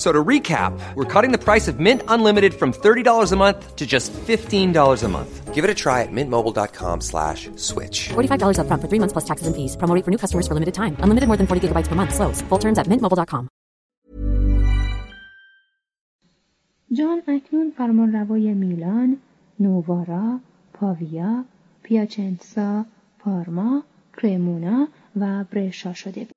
So to recap, we're cutting the price of Mint Unlimited from $30 a month to just $15 a month. Give it a try at mintmobile.com slash switch. $45 up front for three months plus taxes and fees. Promo rate for new customers for limited time. Unlimited more than 40 gigabytes per month. Slows. Full terms at mintmobile.com. جان اکنون فرمانروای میلان، نووارا، پاویا، پیاچنسا، پارما، کرمونا و برشا شده بود.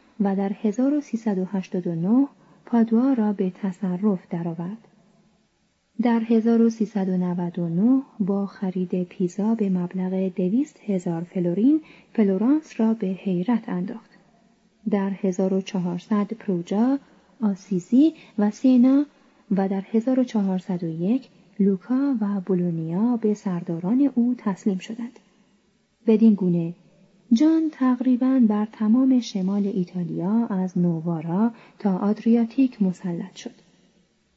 و در 1389 پادوا را به تصرف درآورد. در 1399 با خرید پیزا به مبلغ دویست هزار فلورین فلورانس را به حیرت انداخت. در 1400 پروجا، آسیزی و سیینا و در 1401 لوکا و بولونیا به سرداران او تسلیم شدند. بدین گونه جان تقریبا بر تمام شمال ایتالیا از نووارا تا آدریاتیک مسلط شد.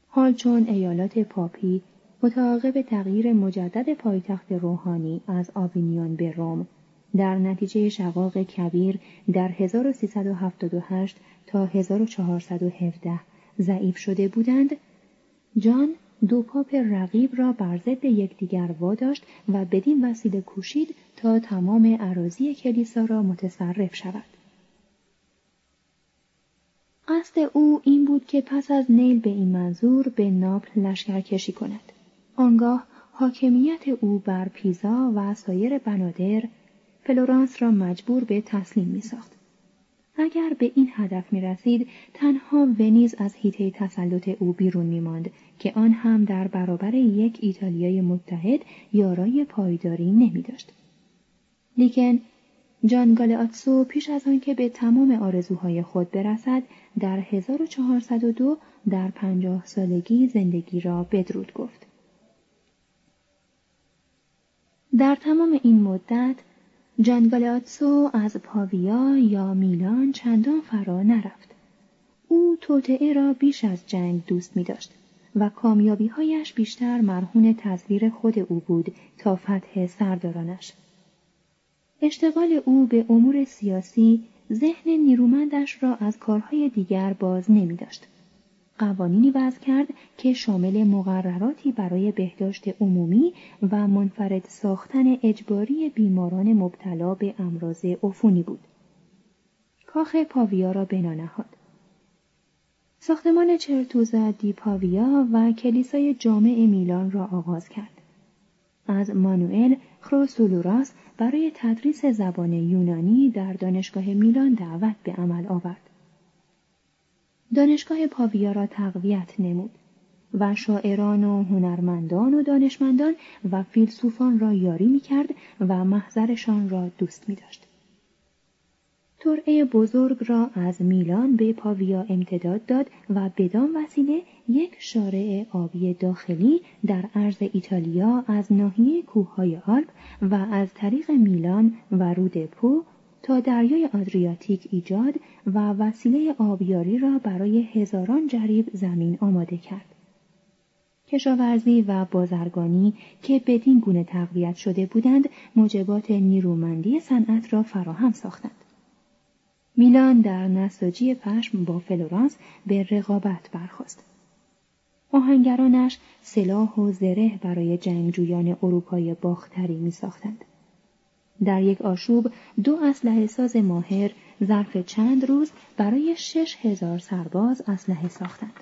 حال چون ایالات پاپی متعاقب تغییر مجدد پایتخت روحانی از آوینیون به روم در نتیجه شقاق کبیر در 1378 تا 1417 ضعیف شده بودند جان دو پاپ رقیب را بر ضد یکدیگر واداشت و بدین وسیله کوشید تا تمام اراضی کلیسا را متصرف شود قصد او این بود که پس از نیل به این منظور به ناپل لشکر کشی کند آنگاه حاکمیت او بر پیزا و سایر بنادر فلورانس را مجبور به تسلیم می ساخت. اگر به این هدف می رسید تنها ونیز از هیته تسلط او بیرون می ماند که آن هم در برابر یک ایتالیای متحد یارای پایداری نمی داشت. لیکن جان گالاتسو پیش از آنکه به تمام آرزوهای خود برسد در 1402 در پنجاه سالگی زندگی را بدرود گفت. در تمام این مدت جانگالاتسو از پاویا یا میلان چندان فرا نرفت. او توطعه را بیش از جنگ دوست می داشت و کامیابیهایش بیشتر مرهون تزویر خود او بود تا فتح سردارانش. اشتغال او به امور سیاسی ذهن نیرومندش را از کارهای دیگر باز نمی داشت. قوانینی وضع کرد که شامل مقرراتی برای بهداشت عمومی و منفرد ساختن اجباری بیماران مبتلا به امراض عفونی بود. کاخ پاویا را بنا نهاد. ساختمان چرتوزا دی پاویا و کلیسای جامع میلان را آغاز کرد. از مانوئل خروسولوراس برای تدریس زبان یونانی در دانشگاه میلان دعوت به عمل آورد. دانشگاه پاویا را تقویت نمود و شاعران و هنرمندان و دانشمندان و فیلسوفان را یاری می کرد و محضرشان را دوست می داشت. ترعه بزرگ را از میلان به پاویا امتداد داد و بدان وسیله یک شارع آبی داخلی در عرض ایتالیا از ناحیه کوههای آلپ و از طریق میلان و رود پو تا دریای آدریاتیک ایجاد و وسیله آبیاری را برای هزاران جریب زمین آماده کرد. کشاورزی و بازرگانی که بدین گونه تقویت شده بودند موجبات نیرومندی صنعت را فراهم ساختند. میلان در نساجی پشم با فلورانس به رقابت برخواست. آهنگرانش سلاح و زره برای جنگجویان اروپای باختری می ساختند. در یک آشوب دو اسلحه ساز ماهر ظرف چند روز برای شش هزار سرباز اسلحه ساختند.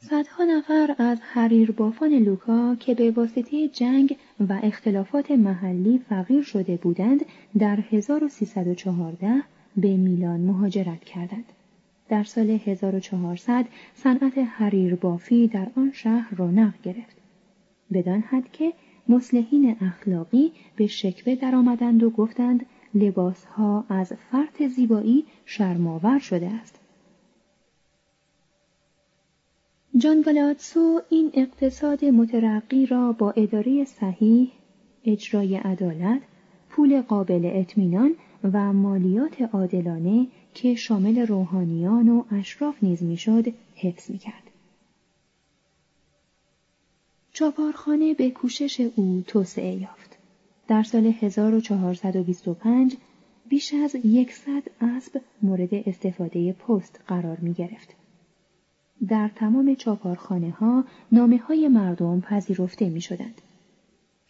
صدها نفر از حریر بافان لوکا که به واسطه جنگ و اختلافات محلی فقیر شده بودند در 1314 به میلان مهاجرت کردند. در سال 1400 صنعت حریر بافی در آن شهر رونق گرفت. بدان حد که مسلحین اخلاقی به شکوه درآمدند و گفتند لباسها از فرط زیبایی شرماور شده است. جان گالاتسو این اقتصاد مترقی را با اداره صحیح، اجرای عدالت، پول قابل اطمینان و مالیات عادلانه که شامل روحانیان و اشراف نیز می‌شد حفظ می‌کرد. چاپارخانه به کوشش او توسعه یافت. در سال 1425 بیش از یکصد اسب مورد استفاده پست قرار می گرفت. در تمام چاپارخانه ها نامه های مردم پذیرفته می شدند.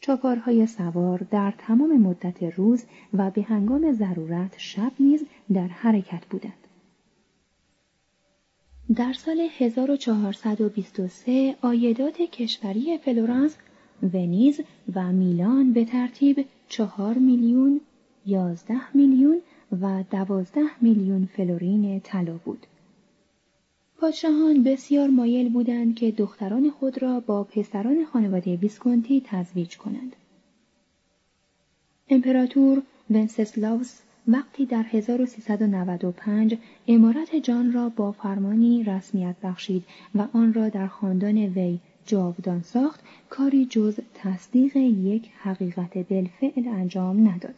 چاپارهای سوار در تمام مدت روز و به هنگام ضرورت شب نیز در حرکت بودند. در سال 1423 آیدات کشوری فلورانس، ونیز و میلان به ترتیب چهار میلیون، یازده میلیون و دوازده میلیون فلورین طلا بود. پادشاهان بسیار مایل بودند که دختران خود را با پسران خانواده ویسکونتی تزویج کنند. امپراتور ونسسلاوس وقتی در 1395 امارت جان را با فرمانی رسمیت بخشید و آن را در خاندان وی جاودان ساخت کاری جز تصدیق یک حقیقت بالفعل انجام نداد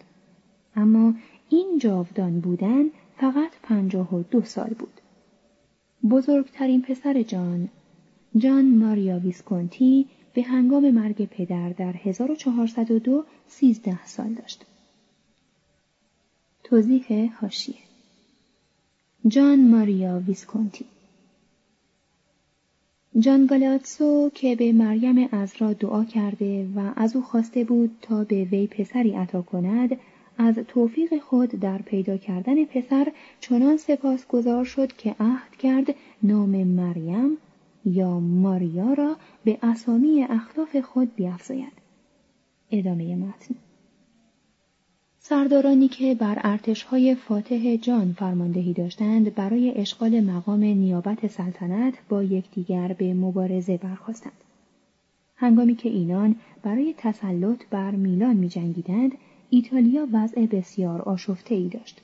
اما این جاودان بودن فقط پنجاه و دو سال بود بزرگترین پسر جان جان ماریا ویسکونتی به هنگام مرگ پدر در 1402 سیزده سال داشت. توضیح هاشیه جان ماریا ویسکونتی. جان گالاتسو که به مریم ازرا دعا کرده و از او خواسته بود تا به وی پسری عطا کند از توفیق خود در پیدا کردن پسر چنان سپاسگزار شد که عهد کرد نام مریم یا ماریا را به اسامی اخلاف خود بیافزاید. ادامه متن. سردارانی که بر ارتشهای فاتح جان فرماندهی داشتند برای اشغال مقام نیابت سلطنت با یکدیگر به مبارزه برخواستند هنگامی که اینان برای تسلط بر میلان می جنگیدند ایتالیا وضع بسیار آشفته ای داشت.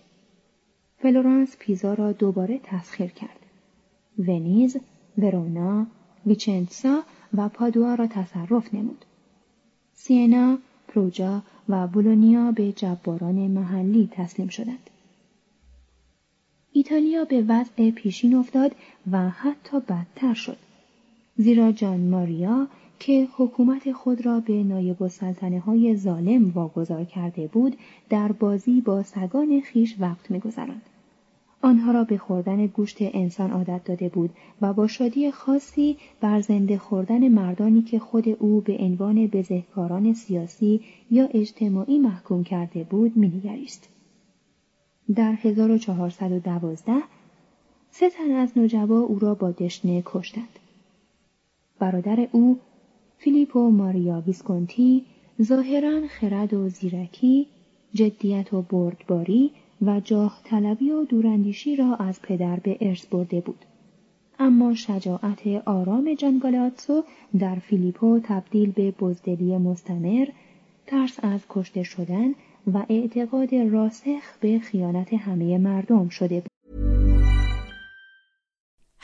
فلورانس پیزا را دوباره تسخیر کرد. ونیز، ورونا، ویچنسا و پادوا را تصرف نمود. سینا، پروجا و بولونیا به جباران محلی تسلیم شدند. ایتالیا به وضع پیشین افتاد و حتی بدتر شد. زیرا جان ماریا که حکومت خود را به نایب السلطنه های ظالم واگذار کرده بود در بازی با سگان خیش وقت میگذراند آنها را به خوردن گوشت انسان عادت داده بود و با شادی خاصی بر زنده خوردن مردانی که خود او به عنوان بزهکاران سیاسی یا اجتماعی محکوم کرده بود مینگریست. در 1412 سه تن از نوجبا او را با دشنه کشتند. برادر او فیلیپو ماریا ویسکونتی ظاهرا خرد و زیرکی جدیت و بردباری و جاه طلبی و دوراندیشی را از پدر به ارث برده بود. اما شجاعت آرام جانگالاتسو در فیلیپو تبدیل به بزدلی مستمر، ترس از کشته شدن و اعتقاد راسخ به خیانت همه مردم شده بود.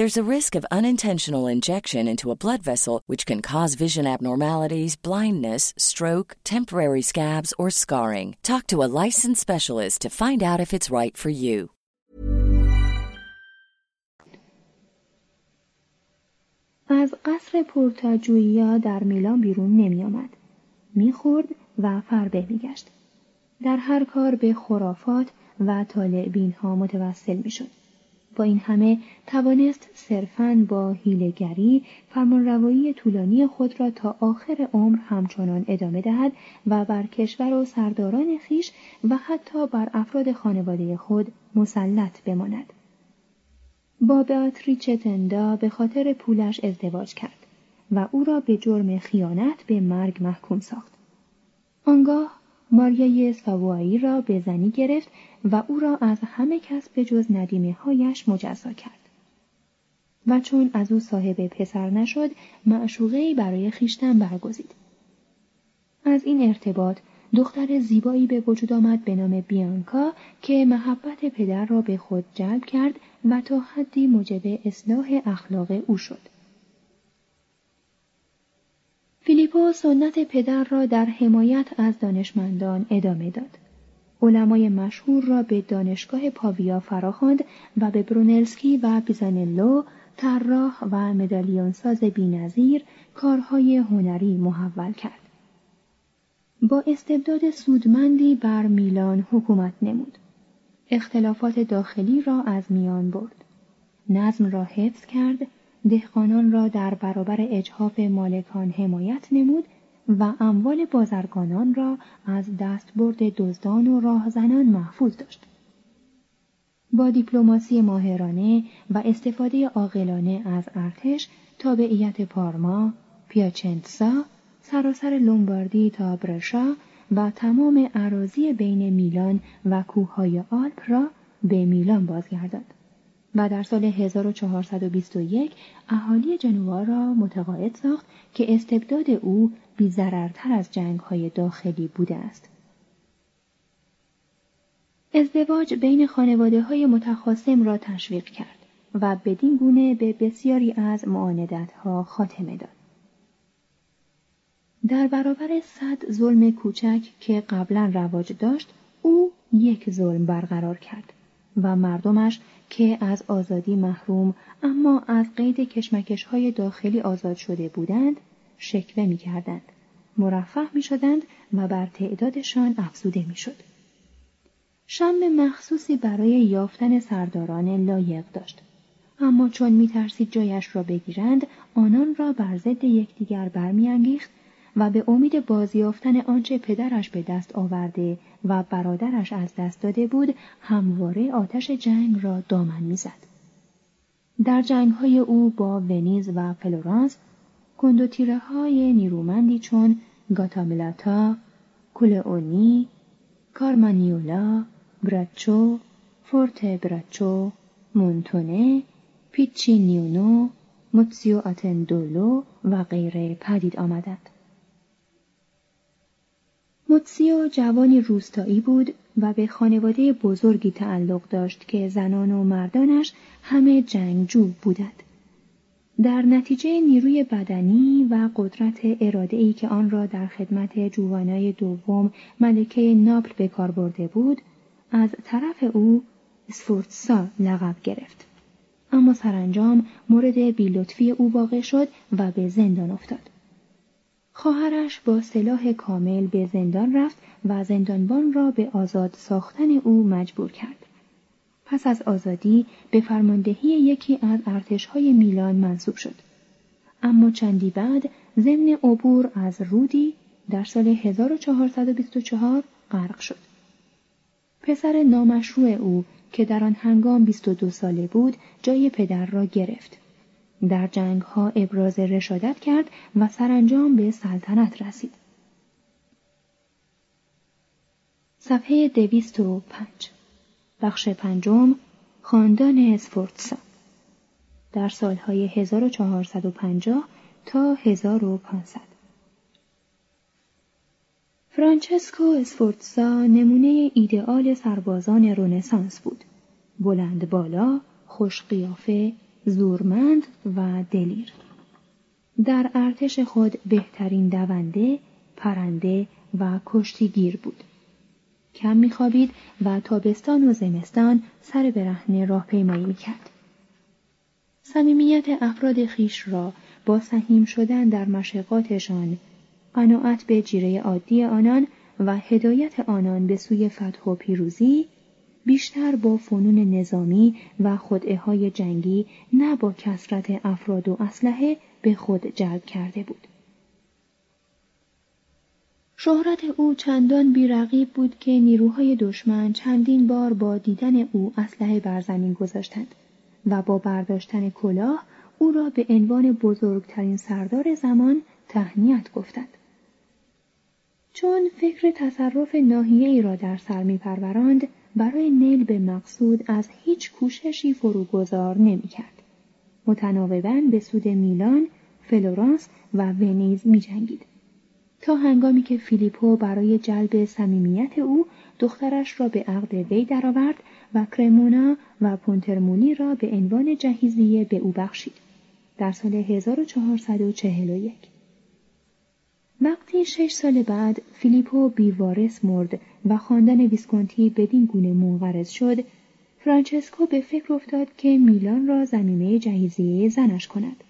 There's a risk of unintentional injection into a blood vessel, which can cause vision abnormalities, blindness, stroke, temporary scabs, or scarring. Talk to a licensed specialist to find out if it's right for you. از قصر پورتاجویا در میلان بیرون نمی آمد. می خورد و فربه می گشت. در هر کار به خرافات و طالع ها متوسل می شد. با این همه توانست صرفاً با هیلگری فرمانروایی طولانی خود را تا آخر عمر همچنان ادامه دهد و بر کشور و سرداران خیش و حتی بر افراد خانواده خود مسلط بماند. با بیاتریچ تندا به خاطر پولش ازدواج کرد و او را به جرم خیانت به مرگ محکوم ساخت. آنگاه ماریای ساوایی را به زنی گرفت و او را از همه کس به جز ندیمه هایش مجزا کرد. و چون از او صاحب پسر نشد معشوقه برای خیشتن برگزید. از این ارتباط دختر زیبایی به وجود آمد به نام بیانکا که محبت پدر را به خود جلب کرد و تا حدی موجب اصلاح اخلاق او شد. فیلیپو سنت پدر را در حمایت از دانشمندان ادامه داد. علمای مشهور را به دانشگاه پاویا فراخواند و به برونلسکی و بیزانلو طراح و مدالیونساز بینظیر کارهای هنری محول کرد. با استبداد سودمندی بر میلان حکومت نمود. اختلافات داخلی را از میان برد. نظم را حفظ کرد دهقانان را در برابر اجحاف مالکان حمایت نمود و اموال بازرگانان را از دستبرد دزدان و راهزنان محفوظ داشت. با دیپلماسی ماهرانه و استفاده عاقلانه از ارتش تابعیت پارما، پیاچنتسا، سراسر لومباردی تا برشا و تمام عراضی بین میلان و کوههای آلپ را به میلان بازگرداند. و در سال 1421 اهالی جنوا را متقاعد ساخت که استبداد او بیزررتر از های داخلی بوده است. ازدواج بین خانواده های متخاصم را تشویق کرد و بدین گونه به بسیاری از معاندت ها خاتمه داد. در برابر صد ظلم کوچک که قبلا رواج داشت او یک ظلم برقرار کرد و مردمش که از آزادی محروم اما از قید کشمکش های داخلی آزاد شده بودند شکوه می کردند. مرفه می شدند و بر تعدادشان افزوده می شد. شم مخصوصی برای یافتن سرداران لایق داشت. اما چون می ترسید جایش را بگیرند آنان را بر ضد یکدیگر برمیانگیخت و به امید بازیافتن آنچه پدرش به دست آورده و برادرش از دست داده بود همواره آتش جنگ را دامن می‌زد. در جنگ های او با ونیز و فلورانس کندوتیره های نیرومندی چون گاتاملاتا، کولئونی، کارمانیولا، براچو، فورت براچو، مونتونه، پیچی نیونو، موتسیو آتندولو و غیره پدید آمدند. موتسیو جوانی روستایی بود و به خانواده بزرگی تعلق داشت که زنان و مردانش همه جنگجو بودند. در نتیجه نیروی بدنی و قدرت اراده ای که آن را در خدمت جوانای دوم ملکه ناپل به کار برده بود از طرف او سفورتسا لقب گرفت. اما سرانجام مورد بیلطفی او واقع شد و به زندان افتاد. خواهرش با سلاح کامل به زندان رفت و زندانبان را به آزاد ساختن او مجبور کرد. پس از آزادی به فرماندهی یکی از ارتشهای میلان منصوب شد. اما چندی بعد ضمن عبور از رودی در سال 1424 غرق شد. پسر نامشروع او که در آن هنگام 22 ساله بود جای پدر را گرفت. در جنگ ها ابراز رشادت کرد و سرانجام به سلطنت رسید. صفحه دویست و پنج بخش پنجم خاندان اسفورتسا در سالهای 1450 تا 1500 فرانچسکو اسفورتسا نمونه ایدئال سربازان رونسانس بود. بلند بالا، خوش قیافه، زورمند و دلیر. در ارتش خود بهترین دونده، پرنده و کشتیگیر بود. کم میخوابید و تابستان و زمستان سر برهنه راهپیمایی می‌کرد صمیمیت افراد خیش را با سهیم شدن در مشقاتشان قناعت به جیره عادی آنان و هدایت آنان به سوی فتح و پیروزی بیشتر با فنون نظامی و خدعه های جنگی نه با کسرت افراد و اسلحه به خود جلب کرده بود. شهرت او چندان بیرقیب بود که نیروهای دشمن چندین بار با دیدن او اسلحه بر زمین گذاشتند و با برداشتن کلاه او را به عنوان بزرگترین سردار زمان تهنیت گفتند. چون فکر تصرف ناحیه ای را در سر می پرورند برای نیل به مقصود از هیچ کوششی فروگذار نمی کرد. متناوبا به سود میلان، فلورانس و ونیز می جنگید. تا هنگامی که فیلیپو برای جلب صمیمیت او دخترش را به عقد وی درآورد و کرمونا و پونترمولی را به عنوان جهیزیه به او بخشید. در سال 1441 وقتی شش سال بعد فیلیپو بی‌وارث مرد و خاندان ویسکونتی بدین گونه منقرض شد فرانچسکو به فکر افتاد که میلان را ضمیمه جهیزیه زنش کند.